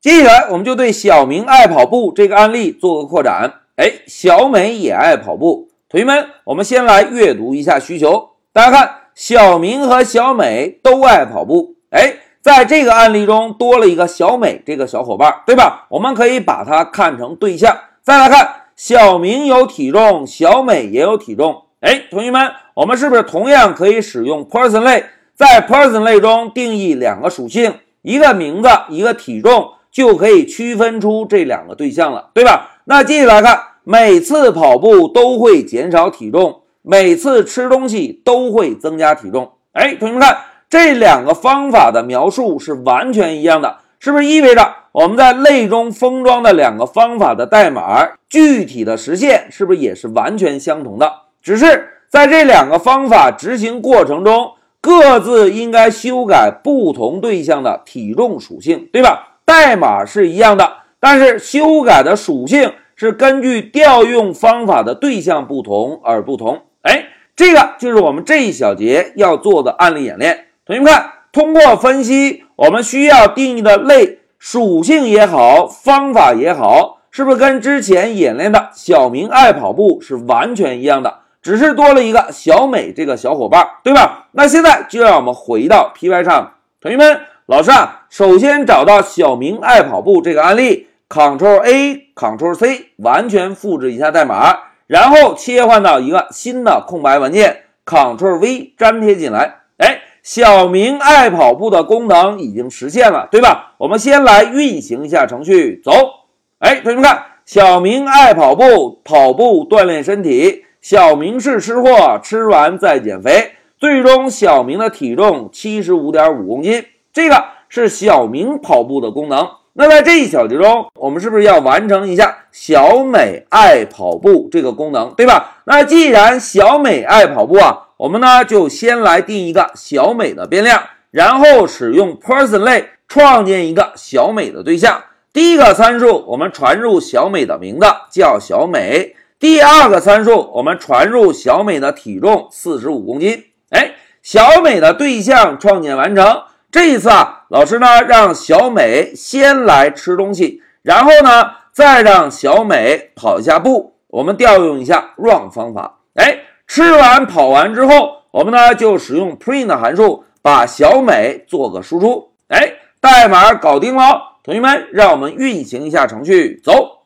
接下来我们就对小明爱跑步这个案例做个扩展。哎，小美也爱跑步。同学们，我们先来阅读一下需求。大家看，小明和小美都爱跑步。哎，在这个案例中多了一个小美这个小伙伴，对吧？我们可以把它看成对象。再来看，小明有体重，小美也有体重。哎，同学们，我们是不是同样可以使用 person 类，在 person 类中定义两个属性，一个名字，一个体重？就可以区分出这两个对象了，对吧？那接下来看，每次跑步都会减少体重，每次吃东西都会增加体重。哎，同学们看，这两个方法的描述是完全一样的，是不是意味着我们在类中封装的两个方法的代码具体的实现是不是也是完全相同的？只是在这两个方法执行过程中，各自应该修改不同对象的体重属性，对吧？代码是一样的，但是修改的属性是根据调用方法的对象不同而不同。哎，这个就是我们这一小节要做的案例演练。同学们看，通过分析我们需要定义的类属性也好，方法也好，是不是跟之前演练的小明爱跑步是完全一样的？只是多了一个小美这个小伙伴，对吧？那现在就让我们回到 Py 上，同学们。老师啊，首先找到小明爱跑步这个案例，Ctrl A Ctrl C 完全复制一下代码，然后切换到一个新的空白文件，Ctrl V 粘贴进来。哎，小明爱跑步的功能已经实现了，对吧？我们先来运行一下程序，走。哎，同学们看，小明爱跑步，跑步锻炼身体。小明是吃货，吃完再减肥。最终，小明的体重七十五点五公斤。这个是小明跑步的功能。那在这一小节中，我们是不是要完成一下小美爱跑步这个功能，对吧？那既然小美爱跑步啊，我们呢就先来定一个小美的变量，然后使用 person 类创建一个小美的对象。第一个参数我们传入小美的名字叫小美，第二个参数我们传入小美的体重四十五公斤。哎，小美的对象创建完成。这一次啊，老师呢让小美先来吃东西，然后呢再让小美跑一下步。我们调用一下 run 方法。哎，吃完跑完之后，我们呢就使用 print 函数把小美做个输出。哎，代码搞定了，同学们，让我们运行一下程序，走。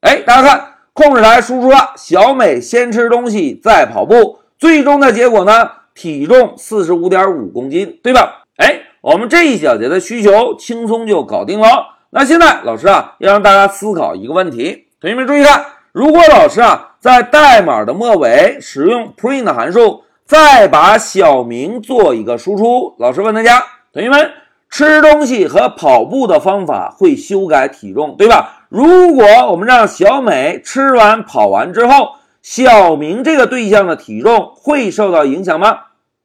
哎，大家看，控制台输出了小美先吃东西再跑步，最终的结果呢，体重四十五点五公斤，对吧？哎。我们这一小节的需求轻松就搞定了。那现在老师啊，要让大家思考一个问题。同学们注意看，如果老师啊在代码的末尾使用 print 函数，再把小明做一个输出，老师问大家，同学们，吃东西和跑步的方法会修改体重，对吧？如果我们让小美吃完跑完之后，小明这个对象的体重会受到影响吗？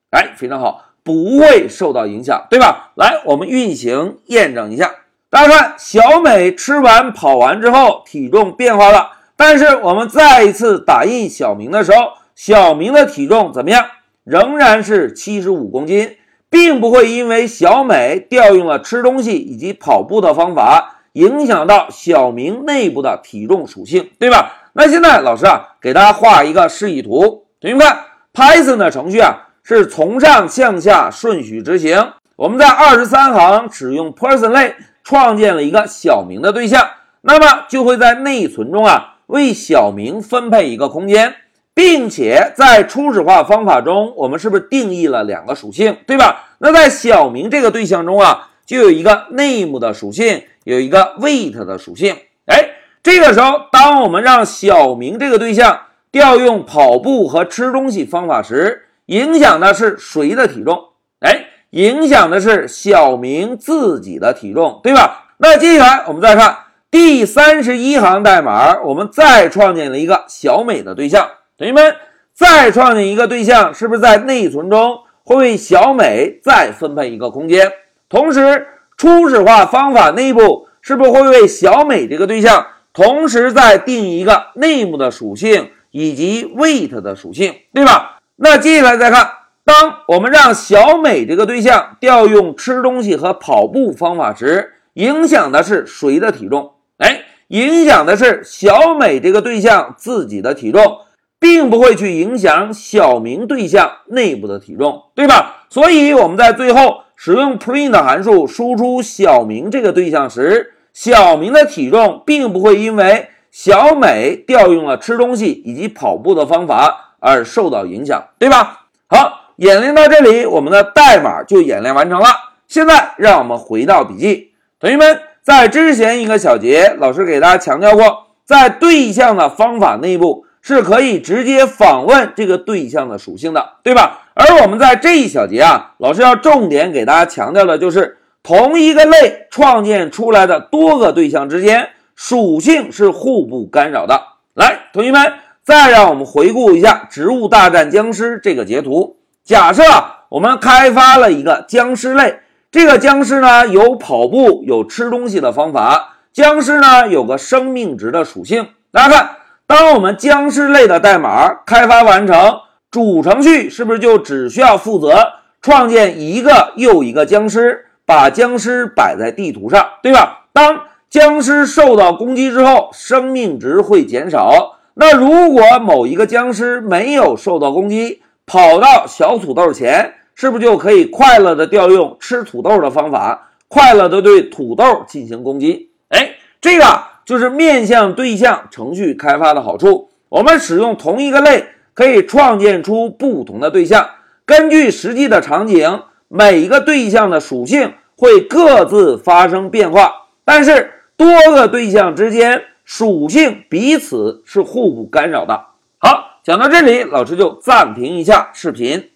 哎，非常好。不会受到影响，对吧？来，我们运行验证一下。大家看，小美吃完跑完之后，体重变化了。但是我们再一次打印小明的时候，小明的体重怎么样？仍然是七十五公斤，并不会因为小美调用了吃东西以及跑步的方法，影响到小明内部的体重属性，对吧？那现在老师啊，给大家画一个示意图。同学们看，Python 的程序啊。是从上向下顺序执行。我们在二十三行使用 person 类创建了一个小明的对象，那么就会在内存中啊为小明分配一个空间，并且在初始化方法中，我们是不是定义了两个属性，对吧？那在小明这个对象中啊，就有一个 name 的属性，有一个 weight 的属性。哎，这个时候，当我们让小明这个对象调用跑步和吃东西方法时，影响的是谁的体重？哎，影响的是小明自己的体重，对吧？那接下来我们再看第三十一行代码，我们再创建了一个小美的对象。同学们，再创建一个对象，是不是在内存中会为小美再分配一个空间？同时，初始化方法内部是不是会为小美这个对象同时再定一个 name 的属性以及 weight 的属性，对吧？那接下来再看，当我们让小美这个对象调用吃东西和跑步方法时，影响的是谁的体重？哎，影响的是小美这个对象自己的体重，并不会去影响小明对象内部的体重，对吧？所以我们在最后使用 print 函数输出小明这个对象时，小明的体重并不会因为小美调用了吃东西以及跑步的方法而受到影响，对吧？好，演练到这里，我们的代码就演练完成了。现在让我们回到笔记，同学们。在之前一个小节，老师给大家强调过，在对象的方法内部是可以直接访问这个对象的属性的，对吧？而我们在这一小节啊，老师要重点给大家强调的就是同一个类创建出来的多个对象之间属性是互不干扰的。来，同学们，再让我们回顾一下《植物大战僵尸》这个截图。假设我们开发了一个僵尸类。这个僵尸呢有跑步、有吃东西的方法。僵尸呢有个生命值的属性。大家看，当我们僵尸类的代码开发完成，主程序是不是就只需要负责创建一个又一个僵尸，把僵尸摆在地图上，对吧？当僵尸受到攻击之后，生命值会减少。那如果某一个僵尸没有受到攻击，跑到小土豆前。是不是就可以快乐的调用吃土豆的方法，快乐的对土豆进行攻击？哎，这个就是面向对象程序开发的好处。我们使用同一个类，可以创建出不同的对象，根据实际的场景，每一个对象的属性会各自发生变化，但是多个对象之间属性彼此是互不干扰的。好，讲到这里，老师就暂停一下视频。